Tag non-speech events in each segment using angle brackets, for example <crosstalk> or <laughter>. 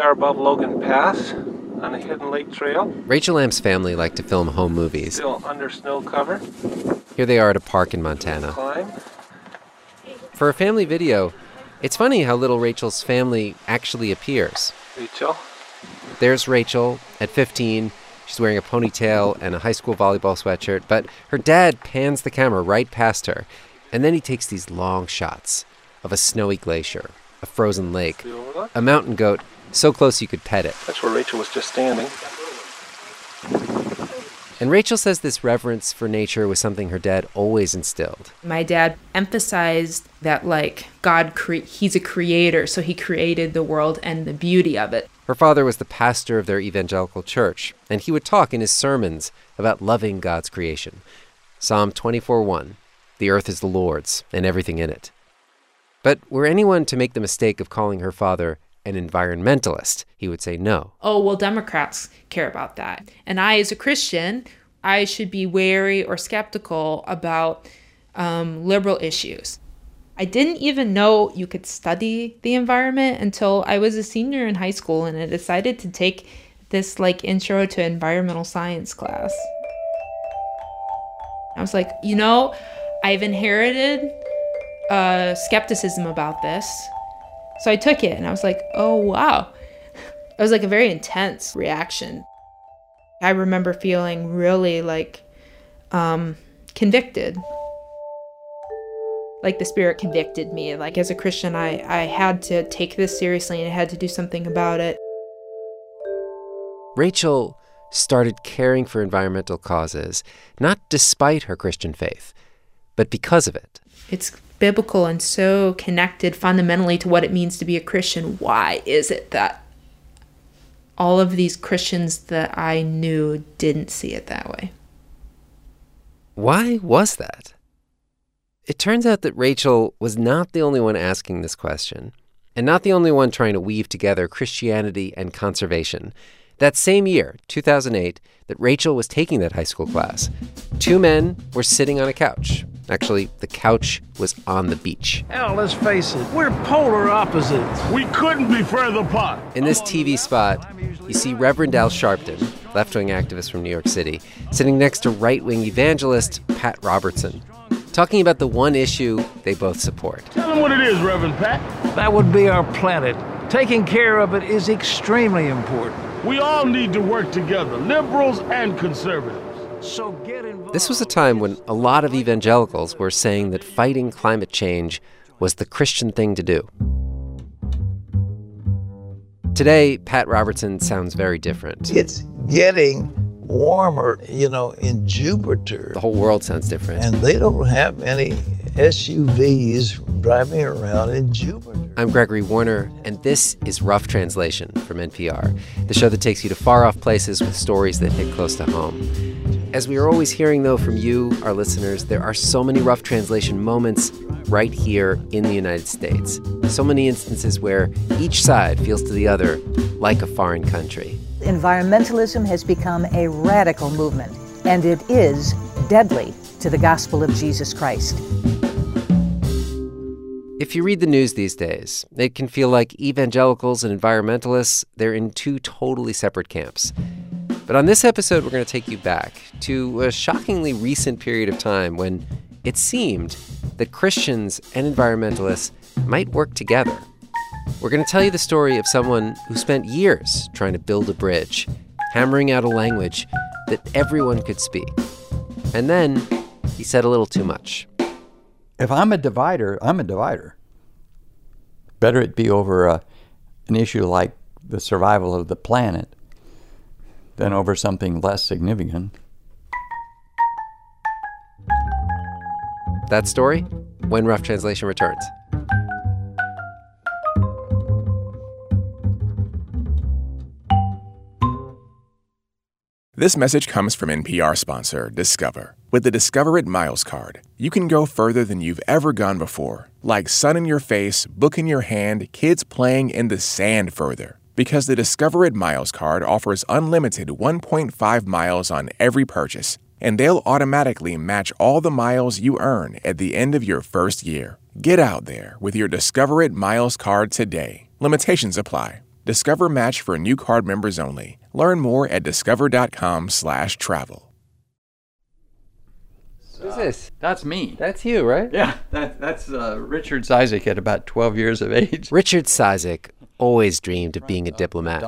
we are above Logan Pass on a hidden lake trail. Rachel Lamb's family like to film home movies. Still under snow cover. Here they are at a park in Montana. Climb. For a family video, it's funny how little Rachel's family actually appears. Rachel. There's Rachel at 15. She's wearing a ponytail and a high school volleyball sweatshirt, but her dad pans the camera right past her, and then he takes these long shots of a snowy glacier, a frozen lake, See over there? a mountain goat so close you could pet it. That's where Rachel was just standing. And Rachel says this reverence for nature was something her dad always instilled. My dad emphasized that, like, God, cre- he's a creator, so he created the world and the beauty of it. Her father was the pastor of their evangelical church, and he would talk in his sermons about loving God's creation. Psalm 24:1, "The earth is the Lord's and everything in it." But were anyone to make the mistake of calling her father an environmentalist, he would say no. Oh, well, Democrats care about that. And I, as a Christian, I should be wary or skeptical about um, liberal issues. I didn't even know you could study the environment until I was a senior in high school and I decided to take this like intro to environmental science class. I was like, you know, I've inherited uh, skepticism about this. So I took it and I was like, oh, wow. <laughs> It was like a very intense reaction. I remember feeling really like um, convicted. Like the spirit convicted me. Like as a Christian, I, I had to take this seriously and I had to do something about it. Rachel started caring for environmental causes, not despite her Christian faith, but because of it. It's biblical and so connected fundamentally to what it means to be a Christian. Why is it that all of these Christians that I knew didn't see it that way? Why was that? It turns out that Rachel was not the only one asking this question, and not the only one trying to weave together Christianity and conservation. That same year, 2008, that Rachel was taking that high school class, two men were sitting on a couch. Actually, the couch was on the beach. Hell, let's face it, we're polar opposites. We couldn't be further apart. In this TV spot, you see Reverend Al Sharpton, left wing activist from New York City, sitting next to right wing evangelist Pat Robertson, talking about the one issue they both support. Tell them what it is, Reverend Pat. That would be our planet. Taking care of it is extremely important. We all need to work together, liberals and conservatives. So get involved. This was a time when a lot of evangelicals were saying that fighting climate change was the Christian thing to do. Today, Pat Robertson sounds very different. It's getting warmer, you know, in Jupiter. The whole world sounds different. And they don't have any SUVs driving around in Jupiter. I'm Gregory Warner, and this is Rough Translation from NPR, the show that takes you to far off places with stories that hit close to home. As we are always hearing, though, from you, our listeners, there are so many rough translation moments right here in the United States. So many instances where each side feels to the other like a foreign country. Environmentalism has become a radical movement, and it is deadly to the gospel of Jesus Christ. If you read the news these days, it can feel like evangelicals and environmentalists, they're in two totally separate camps. But on this episode, we're going to take you back to a shockingly recent period of time when it seemed that Christians and environmentalists might work together. We're going to tell you the story of someone who spent years trying to build a bridge, hammering out a language that everyone could speak. And then he said a little too much. If I'm a divider, I'm a divider. Better it be over a, an issue like the survival of the planet than over something less significant. That story when Rough Translation returns. This message comes from NPR sponsor Discover. With the Discover It Miles card, you can go further than you've ever gone before, like sun in your face, book in your hand, kids playing in the sand further. Because the Discover It Miles card offers unlimited 1.5 miles on every purchase, and they'll automatically match all the miles you earn at the end of your first year. Get out there with your Discover It Miles card today. Limitations apply. Discover match for new card members only. Learn more at discover.com/travel. Who's this? That's me. That's you, right? Yeah, that, that's uh, Richard Cizik at about 12 years of age. Richard Cizik always dreamed of being a diplomat,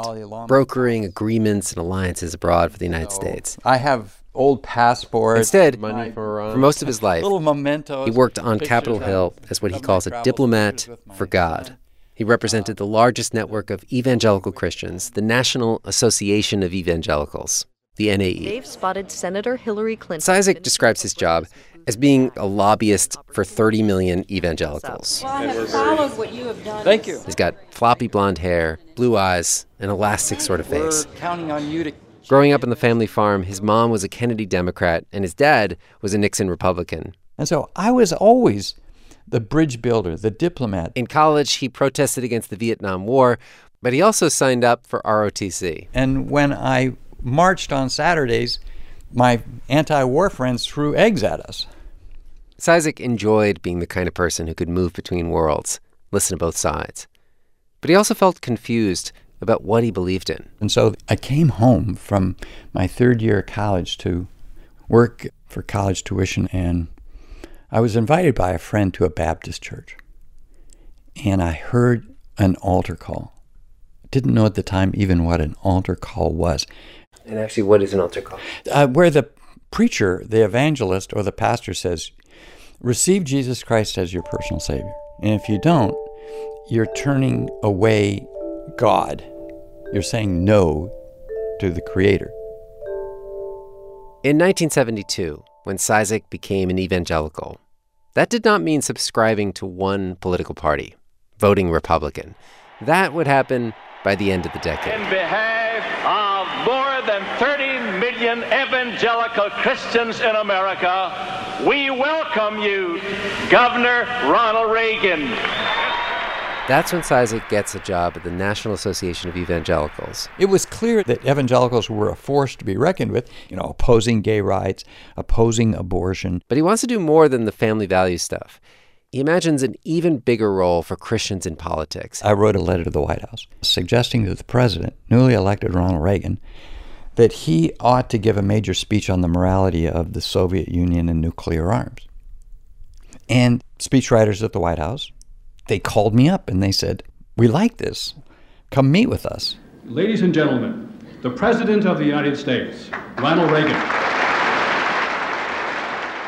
brokering agreements and alliances abroad for the United States. I have old passports. Instead, money for most of his <laughs> life, little mementos. he worked on Capitol Hill as what he calls a diplomat for God. He represented the largest network of evangelical Christians, the National Association of Evangelicals, the. NAE. They've spotted Senator Hillary Clinton. Cizik describes his job as being a lobbyist for 30 million evangelicals. Well, I have followed what you have done. Thank you. He's got floppy blonde hair, blue eyes, an elastic sort of face. We're counting on you to. Growing up on the family farm, his mom was a Kennedy Democrat and his dad was a Nixon Republican. And so I was always the bridge builder, the diplomat. In college, he protested against the Vietnam War, but he also signed up for ROTC. And when I marched on Saturdays, my anti war friends threw eggs at us. Cizik enjoyed being the kind of person who could move between worlds, listen to both sides. But he also felt confused about what he believed in. And so I came home from my third year of college to work for college tuition, and I was invited by a friend to a Baptist church. And I heard an altar call. Didn't know at the time even what an altar call was. And actually, what is an altar call? Uh, where the preacher, the evangelist, or the pastor says, Receive Jesus Christ as your personal Savior. And if you don't, you're turning away God. You're saying no to the Creator. In 1972, when Cizik became an evangelical, that did not mean subscribing to one political party, voting Republican. That would happen by the end of the decade. In behalf of more than 30 million evangelical Christians in America, we welcome you, Governor Ronald Reagan. That's when Cizik gets a job at the National Association of Evangelicals. It was clear that evangelicals were a force to be reckoned with, you know, opposing gay rights, opposing abortion. But he wants to do more than the family value stuff. He imagines an even bigger role for Christians in politics. I wrote a letter to the White House suggesting to the president, newly elected Ronald Reagan, that he ought to give a major speech on the morality of the Soviet Union and nuclear arms. And speechwriters at the White House, they called me up and they said, We like this. Come meet with us. Ladies and gentlemen, the President of the United States, Ronald Reagan.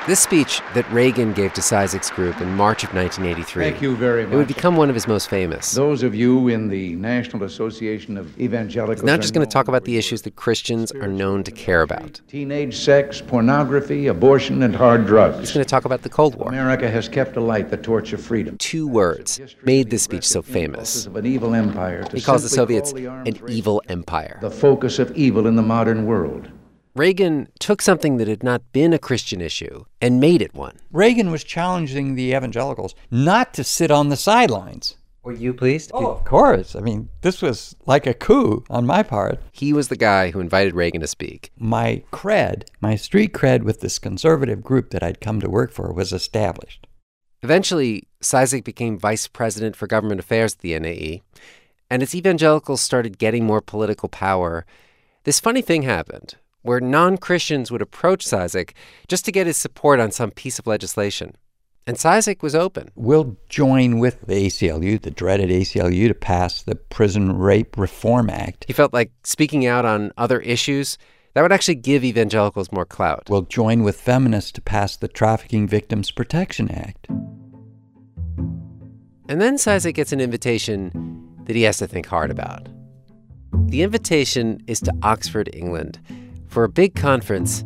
This speech that Reagan gave to Cizik's group in March of 1983. Thank you very much. It would become one of his most famous. Those of you in the National Association of Evangelicals. He's not just going to talk about the issues that Christians are known to care about. Teenage sex, pornography, abortion, and hard drugs. He's going to talk about the Cold War. America has kept alight the torch of freedom. Two words made this speech so famous. Of an evil empire. He calls the Soviets an evil empire. The focus of evil in the modern world. Reagan took something that had not been a Christian issue and made it one. Reagan was challenging the evangelicals not to sit on the sidelines. Were you pleased? Oh, of course. I mean, this was like a coup on my part. He was the guy who invited Reagan to speak. My cred, my street cred with this conservative group that I'd come to work for was established. Eventually, Cizik became vice president for government affairs at the NAE, and as evangelicals started getting more political power, this funny thing happened where non Christians would approach Cizik just to get his support on some piece of legislation. And Cizik was open. We'll join with the ACLU, the dreaded ACLU, to pass the Prison Rape Reform Act. He felt like speaking out on other issues that would actually give evangelicals more clout. We'll join with feminists to pass the Trafficking Victims Protection Act. And then Cizik gets an invitation that he has to think hard about. The invitation is to Oxford, England, for a big conference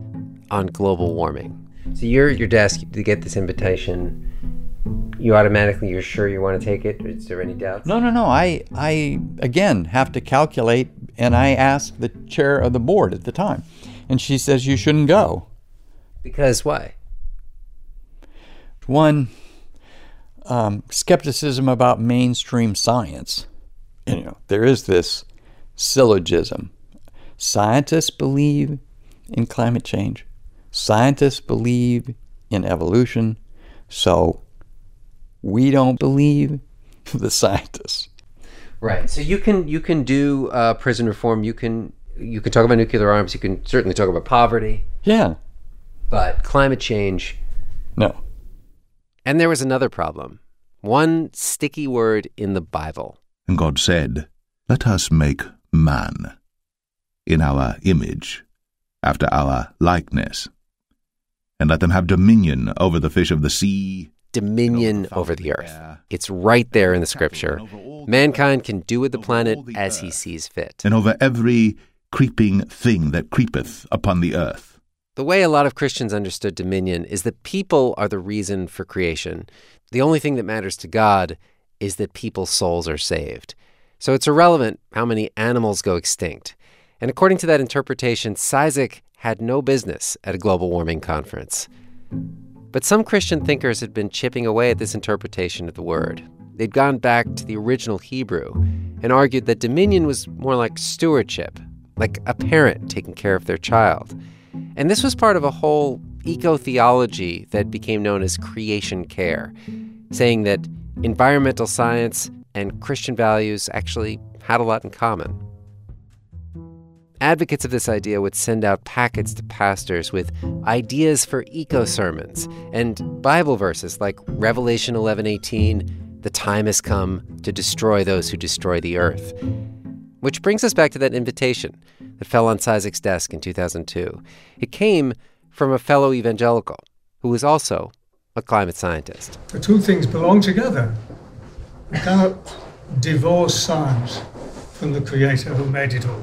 on global warming. So you're at your desk to get this invitation. You automatically, you're sure you want to take it? Is there any doubts? No, no, no. I, I again have to calculate, and I ask the chair of the board at the time, and she says you shouldn't go. Because why? One, um, skepticism about mainstream science. You know, there is this syllogism. Scientists believe in climate change. Scientists believe in evolution. So we don't believe <laughs> the scientists. Right. So you can you can do uh, prison reform. You can you can talk about nuclear arms. You can certainly talk about poverty. Yeah. But climate change. No. And there was another problem. One sticky word in the Bible. And God said, Let us make man in our image, after our likeness, and let them have dominion over the fish of the sea. Dominion over the earth. It's right there in the scripture. Mankind can do with the planet as he sees fit. And over every creeping thing that creepeth upon the earth. The way a lot of Christians understood dominion is that people are the reason for creation. The only thing that matters to God is that people's souls are saved. So it's irrelevant how many animals go extinct. And according to that interpretation, Cizik had no business at a global warming conference. But some Christian thinkers had been chipping away at this interpretation of the word. They'd gone back to the original Hebrew and argued that dominion was more like stewardship, like a parent taking care of their child. And this was part of a whole eco theology that became known as creation care, saying that environmental science and Christian values actually had a lot in common. Advocates of this idea would send out packets to pastors with ideas for eco sermons and Bible verses like Revelation 11:18, "The time has come to destroy those who destroy the earth." Which brings us back to that invitation that fell on Cizik's desk in 2002. It came from a fellow evangelical who was also a climate scientist. The two things belong together. You cannot divorce science from the creator who made it all.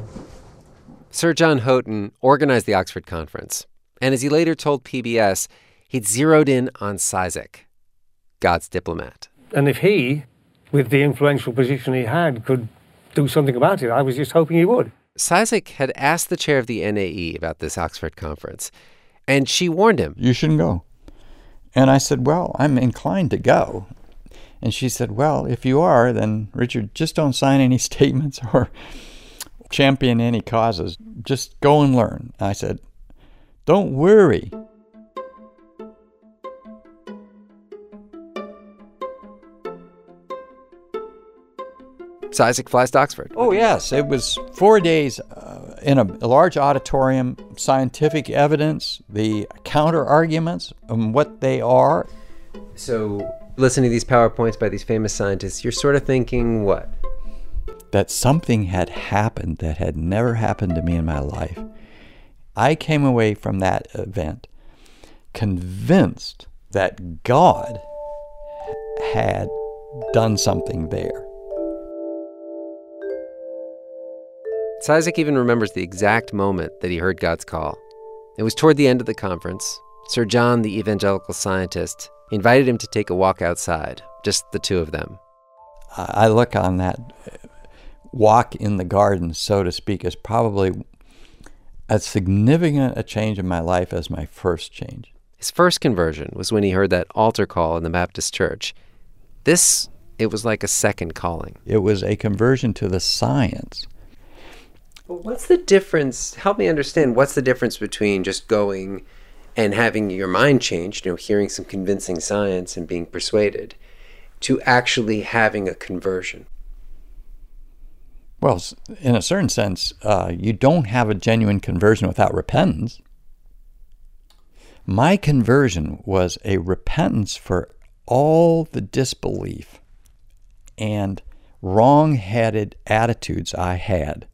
Sir John Houghton organized the Oxford Conference, and as he later told PBS, he'd zeroed in on Cizik, God's diplomat. And if he, with the influential position he had, could do something about it, I was just hoping he would. Cizik had asked the chair of the NAE about this Oxford conference, and she warned him. You shouldn't go. And I said, Well, I'm inclined to go. And she said, Well, if you are, then Richard, just don't sign any <laughs> statements or champion any causes. Just go and learn. I said, Don't worry. Cizik flies to Oxford. Oh, yes. It was four days uh, in a, a, large auditorium, scientific evidence, the counter arguments, and what they are. So, listening to these PowerPoints by these famous scientists, you're sort of thinking what? That something had happened that had never happened to me in my life. I came away from that event convinced that God had done something there. Cizik even remembers the exact moment that he heard God's call. It was toward the end of the conference. Sir John, the evangelical scientist, invited him to take a walk outside, just the two of them. I look on that walk in the garden, so to speak, is probably as significant a change in my life as my first change. His first conversion was when he heard that altar call in the Baptist church. This, it was like a second calling. It was a conversion to the science. But what's the difference? Help me understand what's the difference between just going and having your mind changed, you know, hearing some convincing science and being persuaded, to actually having a conversion? Well, in a certain sense, uh, you don't have a genuine conversion without repentance. My conversion was a repentance for all the disbelief and wrong headed attitudes I had.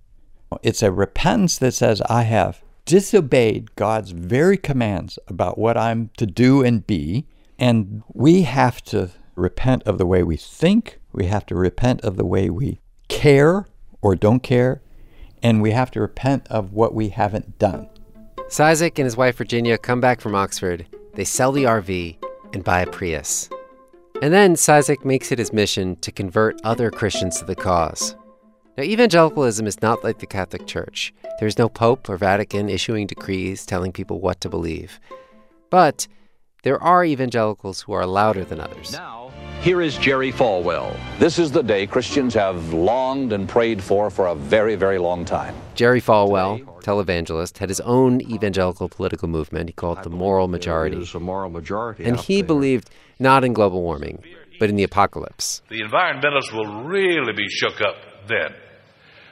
It's a repentance that says, I have disobeyed God's very commands about what I'm to do and be. And we have to repent of the way we think, we have to repent of the way we care or don't care, and we have to repent of what we haven't done. Cizik and his wife Virginia come back from Oxford. They sell the RV and buy a Prius. And then Cizik makes it his mission to convert other Christians to the cause. Now, evangelicalism is not like the Catholic Church. There is no Pope or Vatican issuing decrees telling people what to believe. But there are evangelicals who are louder than others. Now, here is Jerry Falwell. This is the day Christians have longed and prayed for for a very, very long time. Jerry Falwell, televangelist, had his own evangelical political movement. He called it the Moral Majority. There's a moral majority. And he there. believed not in global warming, but in the apocalypse. The environmentalists will really be shook up then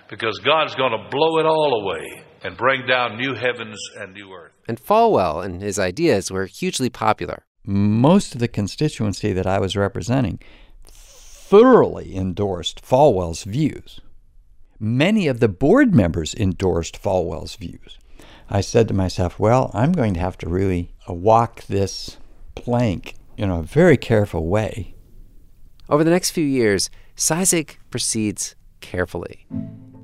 because God's going to blow it all away and bring down new heavens and new earth. And Falwell and his ideas were hugely popular. Most of the constituency that I was representing thoroughly endorsed Falwell's views. Many of the board members endorsed Falwell's views. I said to myself, well, I'm going to have to really walk this plank in a very careful way. Over the next few years, Cizik proceeds carefully.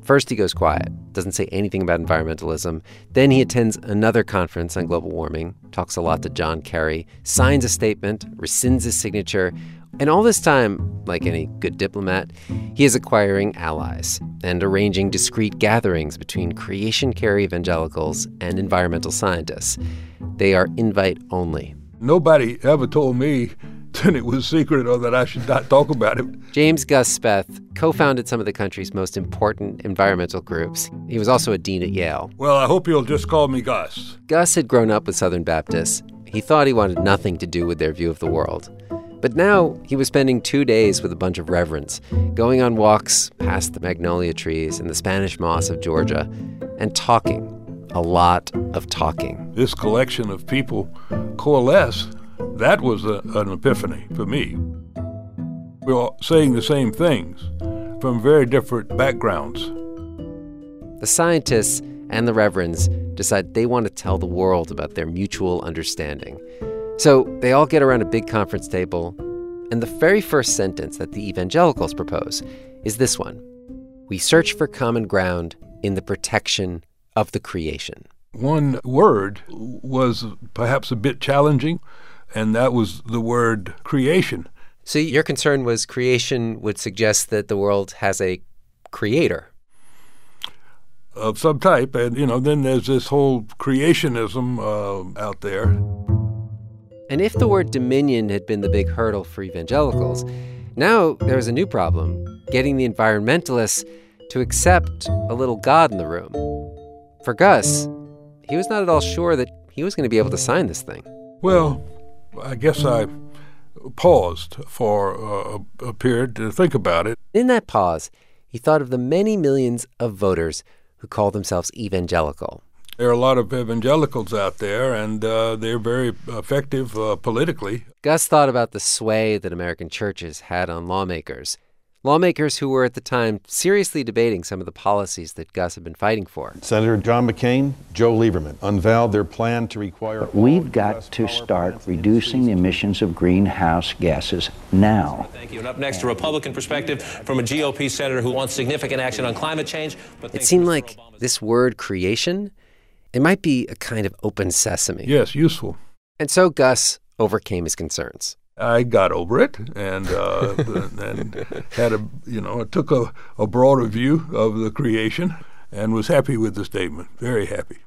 First, he goes quiet, doesn't say anything about environmentalism. Then he attends another conference on global warming, talks a lot to John Kerry, signs a statement, rescinds his signature. And all this time, like any good diplomat, he is acquiring allies and arranging discreet gatherings between creation care evangelicals and environmental scientists. They are invite only. Nobody ever told me that it was secret or that I should not talk about it. James Gus Speth co founded some of the country's most important environmental groups. He was also a dean at Yale. Well, I hope you'll just call me Gus. Gus had grown up with Southern Baptists. He thought he wanted nothing to do with their view of the world. But now he was spending two days with a bunch of reverends, going on walks past the magnolia trees and the Spanish moss of Georgia, and talking. A lot of talking. This collection of people coalesce that was a, an epiphany for me. We were saying the same things from very different backgrounds. The scientists and the reverends decide they want to tell the world about their mutual understanding. So they all get around a big conference table, and the very first sentence that the evangelicals propose is this one We search for common ground in the protection of the creation. One word was perhaps a bit challenging and that was the word creation. So your concern was creation would suggest that the world has a creator of some type, and you know, then there's this whole creationism uh, out there. And if the word dominion had been the big hurdle for evangelicals, now there was a new problem: getting the environmentalists to accept a little God in the room. For Gus, he was not at all sure that he was going to be able to sign this thing. Well, I guess I paused for uh, a period to think about it. In that pause, he thought of the many millions of voters who call themselves evangelical. There are a lot of evangelicals out there, and uh, they're very effective uh, politically. Gus thought about the sway that American churches had on lawmakers lawmakers who were at the time seriously debating some of the policies that Gus had been fighting for. Senator John McCain, Joe Lieberman unveiled their plan to require. We've got to start reducing the emissions of greenhouse gases now. Thank you. And up next, a Republican perspective from a GOP senator who wants significant action on climate change. But it seemed like this word creation, it might be a kind of open sesame. Yes, useful. And so Gus overcame his concerns. I got over it and uh, <laughs> and had a you know took a, a broader view of the creation and was happy with the statement. Very happy.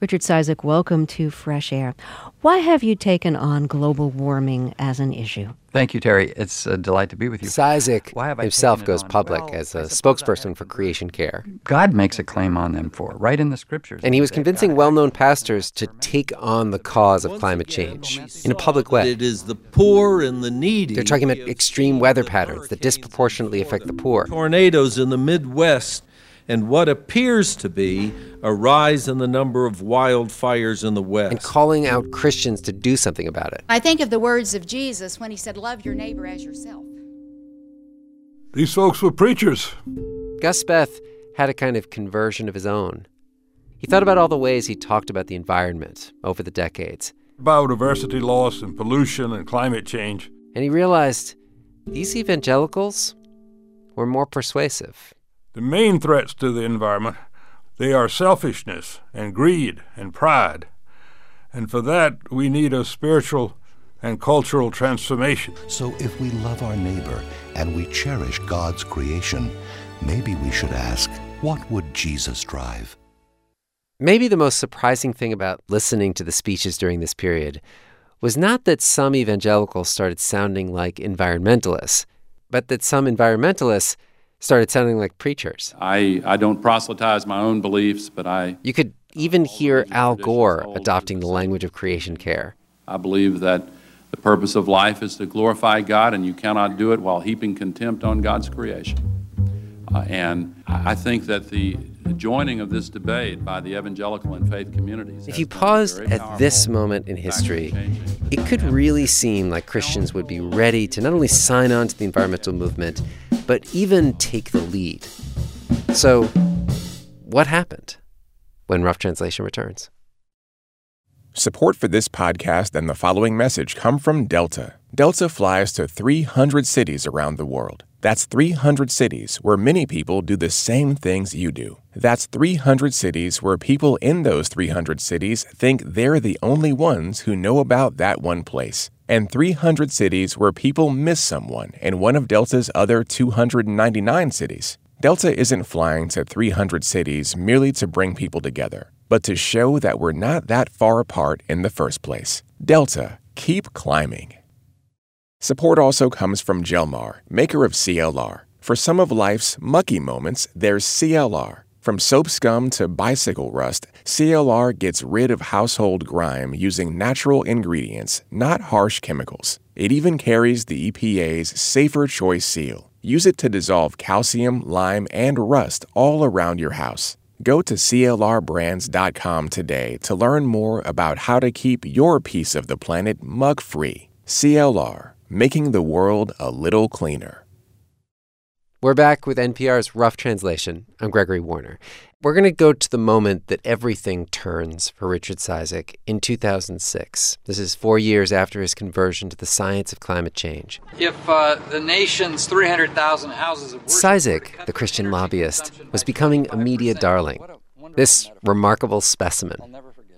Richard Cizik, welcome to Fresh Air. Why have you taken on global warming as an issue? Thank you, Terry. It's a delight to be with you. Cizik himself goes public well, as a spokesperson for Creation Care. God makes a claim on them for, right in the scriptures. And he was convincing well known pastors to take on the cause of climate change in a public way. It is the poor and the needy. They're talking about extreme weather patterns that disproportionately affect the poor. Tornadoes in the Midwest and what appears to be a rise in the number of wildfires in the West. And calling out Christians to do something about it. I think of the words of Jesus when he said, Love your neighbor as yourself. These folks were preachers. Gus Speth had a kind of conversion of his own. He thought about all the ways he talked about the environment over the decades biodiversity loss and pollution and climate change. And he realized these evangelicals were more persuasive. The main threats to the environment, they are selfishness and greed and pride. And for that, we need a spiritual and cultural transformation. So if we love our neighbor and we cherish God's creation, maybe we should ask, what would Jesus drive? Maybe the most surprising thing about listening to the speeches during this period was not that some evangelicals started sounding like environmentalists, but that some environmentalists started sounding like preachers. I, I don't proselytize my own beliefs, but I. You could even hear Al Gore adopting the language of creation care. I believe that the purpose of life is to glorify God, and you cannot do it while heaping contempt on God's creation. Uh, and I I think that the joining of this debate by the evangelical and faith communities. If you paused at this moment in history, it could really seem like Christians would be ready to not only sign on to the environmental movement, but even take the lead. So, what happened when Rough Translation returns? Support for this podcast and the following message come from Delta. Delta flies to 300 cities around the world. That's 300 cities where many people do the same things you do. That's 300 cities where people in those 300 cities think they're the only ones who know about that one place. And 300 cities where people miss someone in one of Delta's other 299 cities. Delta isn't flying to 300 cities merely to bring people together, but to show that we're not that far apart in the first place. Delta, keep climbing. Support also comes from Jelmar, maker of CLR. For some of life's mucky moments, there's CLR. From soap scum to bicycle rust, CLR gets rid of household grime using natural ingredients, not harsh chemicals. It even carries the EPA's Safer Choice seal. Use it to dissolve calcium, lime, and rust all around your house. Go to CLRbrands.com today to learn more about how to keep your piece of the planet mug free. CLR, making the world a little cleaner. We're back with NPR's Rough Translation. I'm Gregory Warner. We're going to go to the moment that everything turns for Richard Cizik in 2006. This is four years after his conversion to the science of climate change. If uh, the nation's 300,000 houses of worship Cizik, the Christian lobbyist, was becoming a media darling. This remarkable specimen,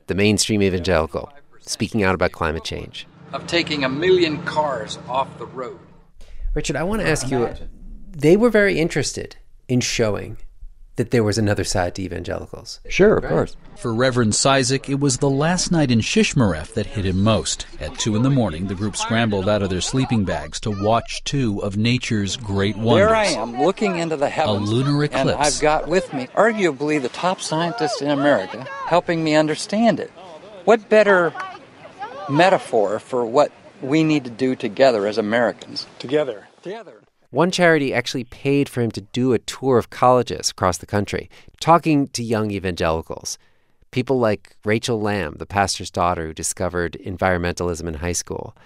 the mainstream evangelical, speaking out about climate change. Of taking a million cars off the road. Richard, I want to ask you they were very interested in showing that there was another side to evangelicals. Sure, of course. For Reverend Cizik, it was the last night in Shishmaref that hit him most. At 2 in the morning, the group scrambled out of their sleeping bags to watch two of nature's great wonders. There I am, looking into the heavens. A lunar And eclipse. I've got with me, arguably, the top scientist in America helping me understand it. What better metaphor for what we need to do together as Americans? Together. Together. One charity actually paid for him to do a tour of colleges across the country, talking to young evangelicals. People like Rachel Lamb, the pastor's daughter who discovered environmentalism in high school.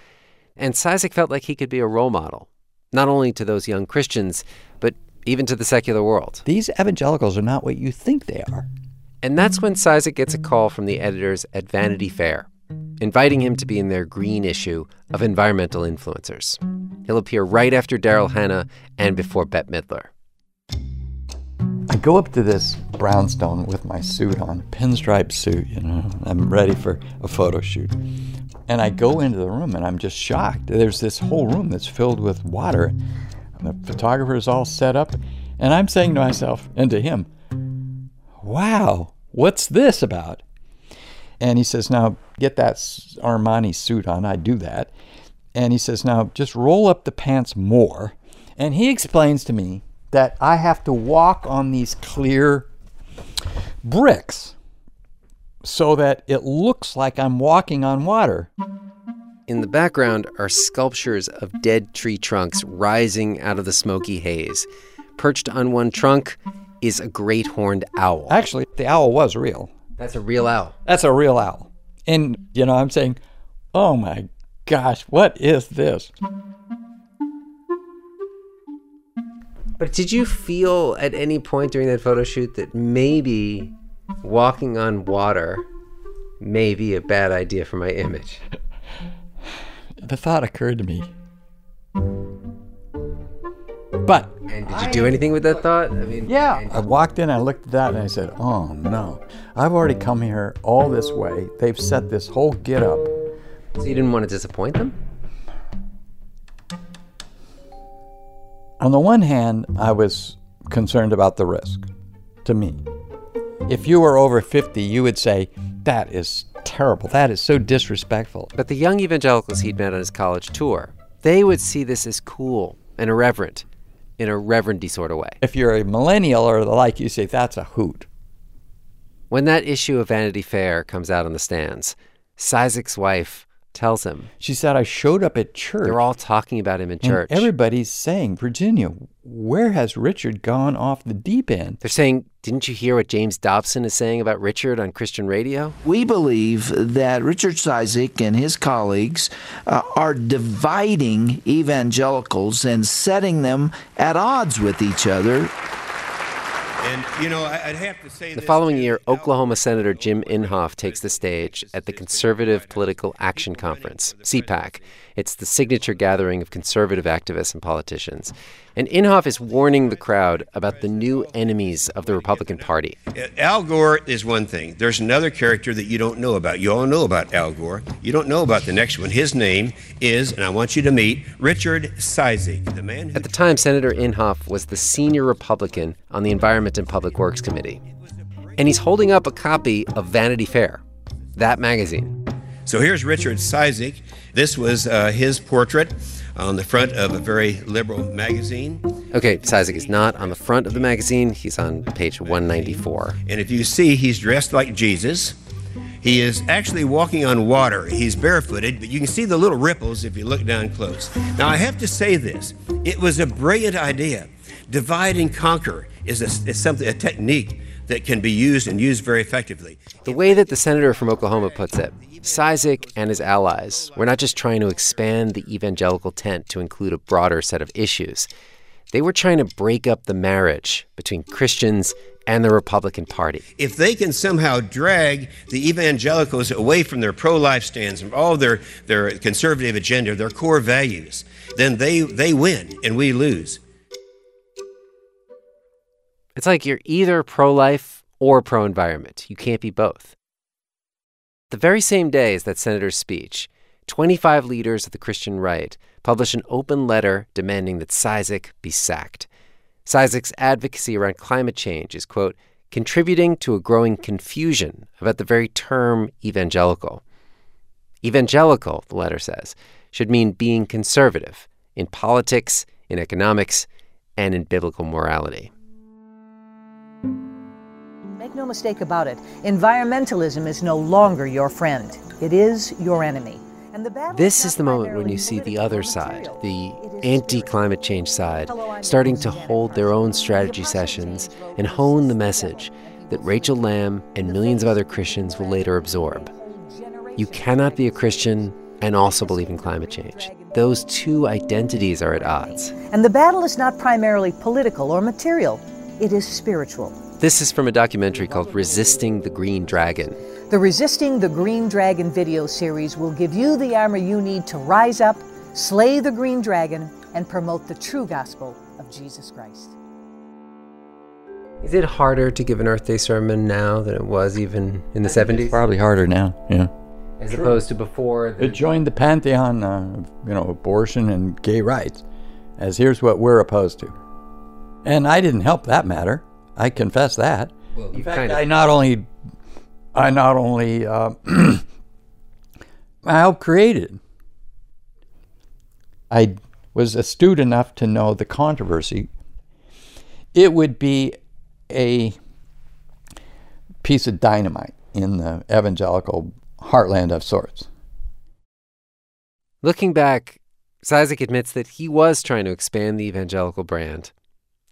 And Cizik felt like he could be a role model, not only to those young Christians, but even to the secular world. These evangelicals are not what you think they are. And that's when Cizik gets a call from the editors at Vanity Fair, inviting him to be in their green issue of Environmental Influencers. He'll appear right after Daryl Hannah and before Bette Midler. I go up to this brownstone with my suit on, pinstripe suit, you know. I'm ready for a photo shoot. And I go into the room and I'm just shocked. There's this whole room that's filled with water. The photographer is all set up. And I'm saying to myself and to him, wow, what's this about? And he says, now get that Armani suit on. I do that. And he says, now just roll up the pants more. And he explains to me that I have to walk on these clear bricks so that it looks like I'm walking on water. In the background are sculptures of dead tree trunks rising out of the smoky haze. Perched on one trunk is a great horned owl. Actually, the owl was real. That's a real owl. That's a real owl. And, you know, I'm saying, oh my gosh, what is this? But did you feel at any point during that photo shoot that maybe walking on water may be a bad idea for my image? The thought occurred to me. But And did you do anything with that thought? I mean, Yeah. I walked in, I looked at that, and I said, oh no. I've already come here all this way. They've set this whole get up. So you didn't want to disappoint them? On the one hand, I was concerned about the risk to me. If you were over 50, you would say, that is terrible. That is so disrespectful. But the young evangelicals he'd met on his college tour, they would see this as cool and irreverent in a reverendy sort of way. If you're a millennial or the like, you say, that's a hoot. When that issue of Vanity Fair comes out on the stands, Cizik's wife tells him. She said, I showed up at church. They're all talking about him in and church. everybody's saying, Virginia, where has Richard gone off the deep end? They're saying, didn't you hear what James Dobson is saying about Richard on Christian radio? We believe that Richard Cizik and his colleagues uh, are dividing evangelicals and setting them at odds with each other. And, you know, I'd have to say The following year, Oklahoma Senator Jim Inhofe takes the stage at the Conservative Political Action Conference, CPAC. It's the signature gathering of conservative activists and politicians. And Inhofe is warning the crowd about the new enemies of the Republican Party. Al Gore is one thing. There's another character that you don't know about. You all know about Al Gore. You don't know about the next one. His name is, and I want you to meet, Richard Cizik, the man who At the time, Senator Inhofe was the senior Republican on the Environment and Public Works Committee. And he's holding up a copy of Vanity Fair, that magazine. So here's Richard Cizik. This was uh, his portrait on the front of a very liberal magazine. Okay, Cizik is not on the front of the magazine. He's on page 194. And if you see, he's dressed like Jesus. He is actually walking on water. He's barefooted, but you can see the little ripples if you look down close. Now, I have to say this it was a brilliant idea. Divide and conquer is, a, is something, a technique that can be used and used very effectively. The way that the senator from Oklahoma puts it, Cizik and his allies were not just trying to expand the evangelical tent to include a broader set of issues. They were trying to break up the marriage between Christians and the Republican Party. If they can somehow drag the evangelicals away from their pro life stands, from all their, their conservative agenda, their core values, then they, they win and we lose. It's like you're either pro life or pro environment. You can't be both. The very same day as that senator's speech, 25 leaders of the Christian right published an open letter demanding that Cizik be sacked. Cizik's advocacy around climate change is, quote, contributing to a growing confusion about the very term evangelical. Evangelical, the letter says, should mean being conservative in politics, in economics, and in biblical morality. Make no mistake about it, environmentalism is no longer your friend. It is your enemy. And the This is the moment when you see the other side, the anti climate change side, starting to hold their own strategy sessions and hone the message that Rachel Lamb and millions of other Christians will later absorb. You cannot be a Christian and also believe in climate change. Those two identities are at odds. And the battle is not primarily political or material, it is spiritual. This is from a documentary called Resisting the Green Dragon. The Resisting the Green Dragon video series will give you the armor you need to rise up, slay the green dragon, and promote the true gospel of Jesus Christ. Is it harder to give an Earth Day sermon now than it was even in the 70s? Probably harder now, yeah. As opposed to before? It joined the pantheon of, you know, abortion and gay rights, as here's what we're opposed to. And I didn't help that matter. I confess that. Well, In fact, I not only, I not only, uh, <clears throat> I helped create it. I was astute enough to know the controversy. It would be a piece of dynamite in the evangelical heartland of sorts. Looking back, Cizik admits that he was trying to expand the evangelical brand.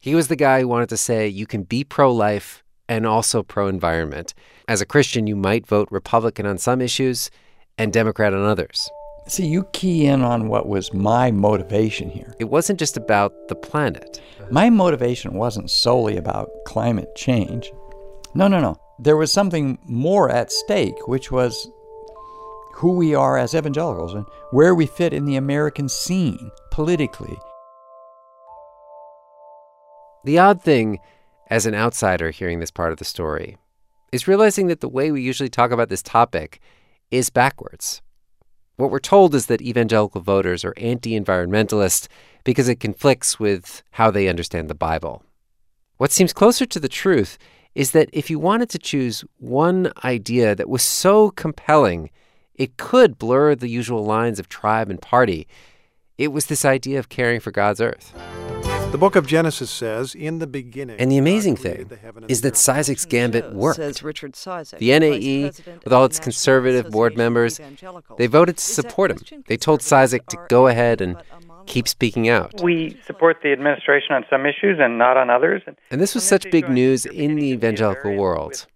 He was the guy who wanted to say you can be pro life and also pro environment. As a Christian, you might vote Republican on some issues and Democrat on others. See, you key in on what was my motivation here. It wasn't just about the planet. My motivation wasn't solely about climate change. No, no, no. There was something more at stake, which was who we are as evangelicals and where we fit in the American scene politically. The odd thing, as an outsider hearing this part of the story, is realizing that the way we usually talk about this topic is backwards. What we're told is that evangelical voters are anti environmentalist because it conflicts with how they understand the Bible. What seems closer to the truth is that if you wanted to choose one idea that was so compelling, it could blur the usual lines of tribe and party, it was this idea of caring for God's earth. The book of Genesis says, In the beginning. And the amazing thing is that Cizik's gambit worked. Says Richard Cizik, The NAE, with all its conservative board members, they voted to support him. They told Cizik to go ahead and keep speaking out. We support the administration on some issues and not on others. And this was such big news in the evangelical world.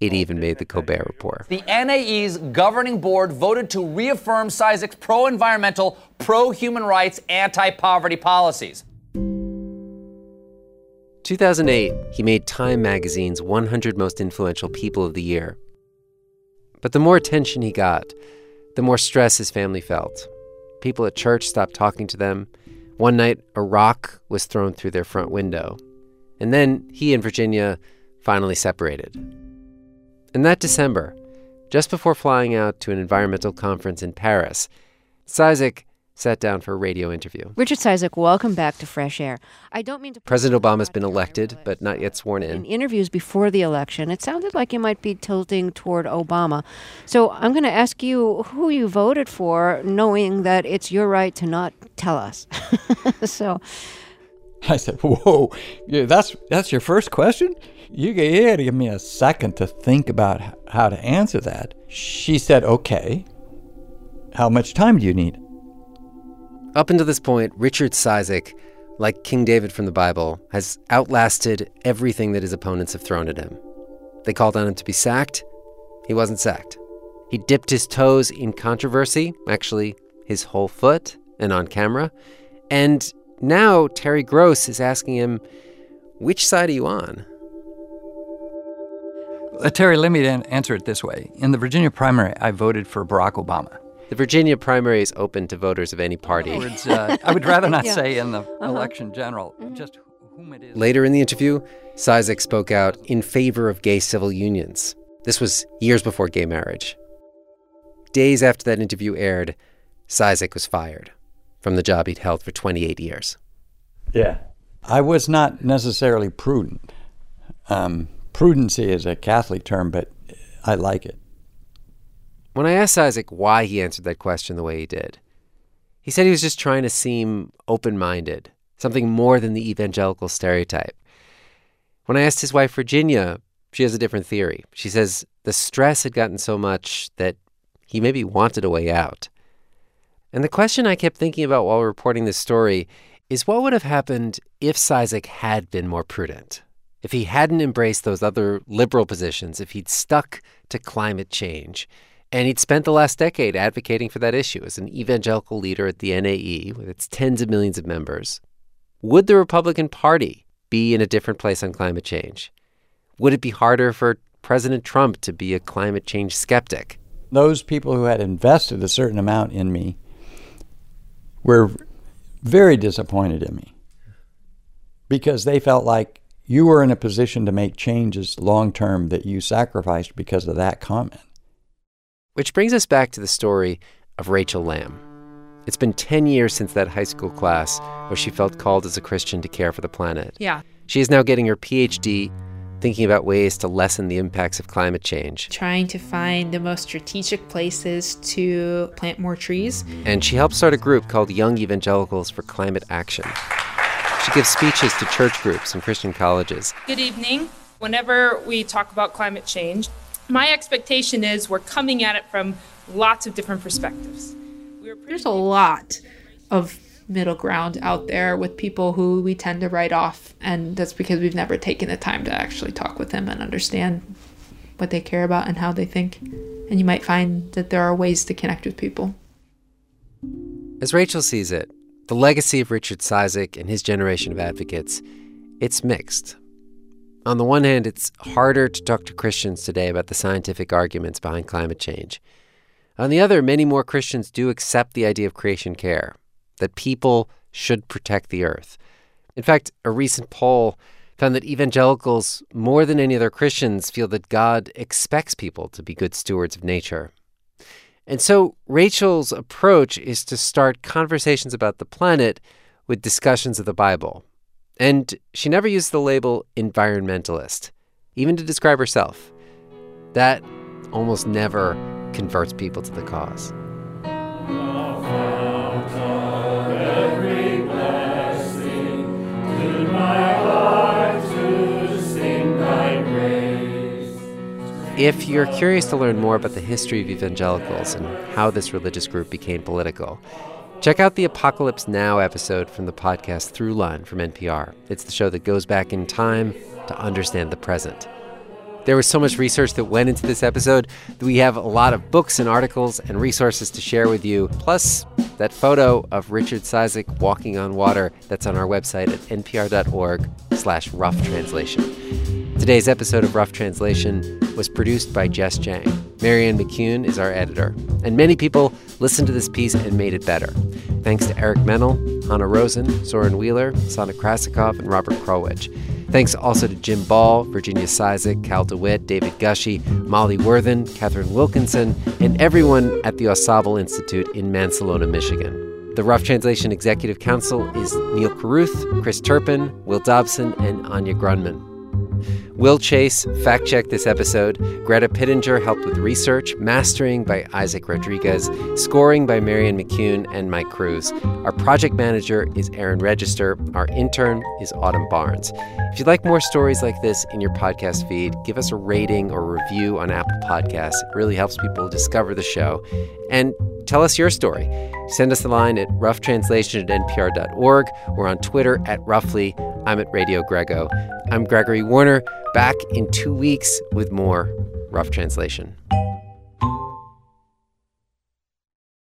It even made the Colbert Report. The NAE's governing board voted to reaffirm Cizik's pro environmental, pro human rights, anti poverty policies. 2008, he made Time magazine's 100 Most Influential People of the Year. But the more attention he got, the more stress his family felt. People at church stopped talking to them. One night, a rock was thrown through their front window. And then he and Virginia finally separated. In that December, just before flying out to an environmental conference in Paris, Cizik sat down for a radio interview. Richard Cizik, welcome back to Fresh Air. I don't mean to. President Obama's been elected, but not yet sworn In in. interviews before the election, it sounded like you might be tilting toward Obama. So I'm going to ask you who you voted for, knowing that it's your right to not tell us. <laughs> so I said, "Whoa, yeah, that's that's your first question. You, g- you got to give me a second to think about how to answer that." She said, "Okay. How much time do you need?" Up until this point, Richard Cizik, like King David from the Bible, has outlasted everything that his opponents have thrown at him. They called on him to be sacked. He wasn't sacked. He dipped his toes in controversy, actually, his whole foot, and on camera. And now Terry Gross is asking him, which side are you on? Uh, Terry, let me answer it this way. In the Virginia primary, I voted for Barack Obama. The Virginia primary is open to voters of any party. Words, uh, I would rather not <laughs> Yeah. say in the Uh-huh. election general, just whom it is. Later in the interview, Cizik spoke out in favor of gay civil unions. This was years before gay marriage. Days after that interview aired, Cizik was fired from the job he'd held for 28 years. Yeah. I was not necessarily prudent. Um, prudency is a Catholic term, but I like it. When I asked Cizik why he answered that question the way he did, he said he was just trying to seem open minded, something more than the evangelical stereotype. When I asked his wife, Virginia, she has a different theory. She says the stress had gotten so much that he maybe wanted a way out. And the question I kept thinking about while reporting this story is what would have happened if Cizik had been more prudent? If he hadn't embraced those other liberal positions, if he'd stuck to climate change, and he'd spent the last decade advocating for that issue as an evangelical leader at the NAE with its tens of millions of members, would the Republican Party be in a different place on climate change? Would it be harder for President Trump to be a climate change skeptic? Those people who had invested a certain amount in me were very disappointed in me because they felt like you were in a position to make changes long term that you sacrificed because of that comment. Which brings us back to the story of Rachel Lamb. It's been 10 years since that high school class where she felt called as a Christian to care for the planet. Yeah. She is now getting her PhD, thinking about ways to lessen the impacts of climate change. Trying to find the most strategic places to plant more trees. And she helped start a group called Young Evangelicals for Climate Action. She gives speeches to church groups and Christian colleges. Good evening. Whenever we talk about climate change, my expectation is we're coming at it from lots of different perspectives. There's a lot of middle ground out there with people who we tend to write off, and that's because we've never taken the time to actually talk with them and understand what they care about and how they think. And you might find that there are ways to connect with people. As Rachel sees it, the legacy of Richard Cizik and his generation of advocates, it's mixed. On the one hand, it's harder to talk to Christians today about the scientific arguments behind climate change. On the other, many more Christians do accept the idea of creation care, that people should protect the earth. In fact, a recent poll found that evangelicals, more than any other Christians, feel that God expects people to be good stewards of nature. And so Rachel's approach is to start conversations about the planet with discussions of the Bible. And she never used the label environmentalist, even to describe herself. That almost never converts people to the cause. If you're curious to learn more about the history of evangelicals and how this religious group became political, check out the Apocalypse Now episode from the podcast Throughline from NPR. It's the show that goes back in time to understand the present. There was so much research that went into this episode that we have a lot of books and articles and resources to share with you, plus that photo of Richard Cizik walking on water that's on our website at npr.org slash rough translation. Today's episode of Rough Translation was produced by Jess Jiang. Marianne McCune is our editor. And many people listened to this piece and made it better. Thanks to Eric Mennel, Hanna Rosin, Soren Wheeler, Sana Krasikov, and Robert Krulwich. Thanks also to Jim Ball, Virginia Cizik, Cal DeWitt, David Gushee, Molly Worthen, Katharine Wilkinson, and everyone at the Au Institute in Mancelona, Michigan. The Rough Translation Executive Council is Neal Carruth, Chris Turpin, Will Dobson, and Anya Grundmann. Will Chase fact checked this episode. Greta Pittenger helped with research, mastering by Isaac Rodriguez, scoring by Marianne McCune and Mike Cruz. Our project manager is Aaron Register. Our intern is Autumn Barnes. If you'd like more stories like this in your podcast feed, give us a rating or review on Apple Podcasts. It really helps people discover the show. And tell us your story. Send us a line at roughtranslation at npr.org or on Twitter at roughly. I'm at Radio Grego. I'm Gregory Warner, back in two weeks with more Rough Translation.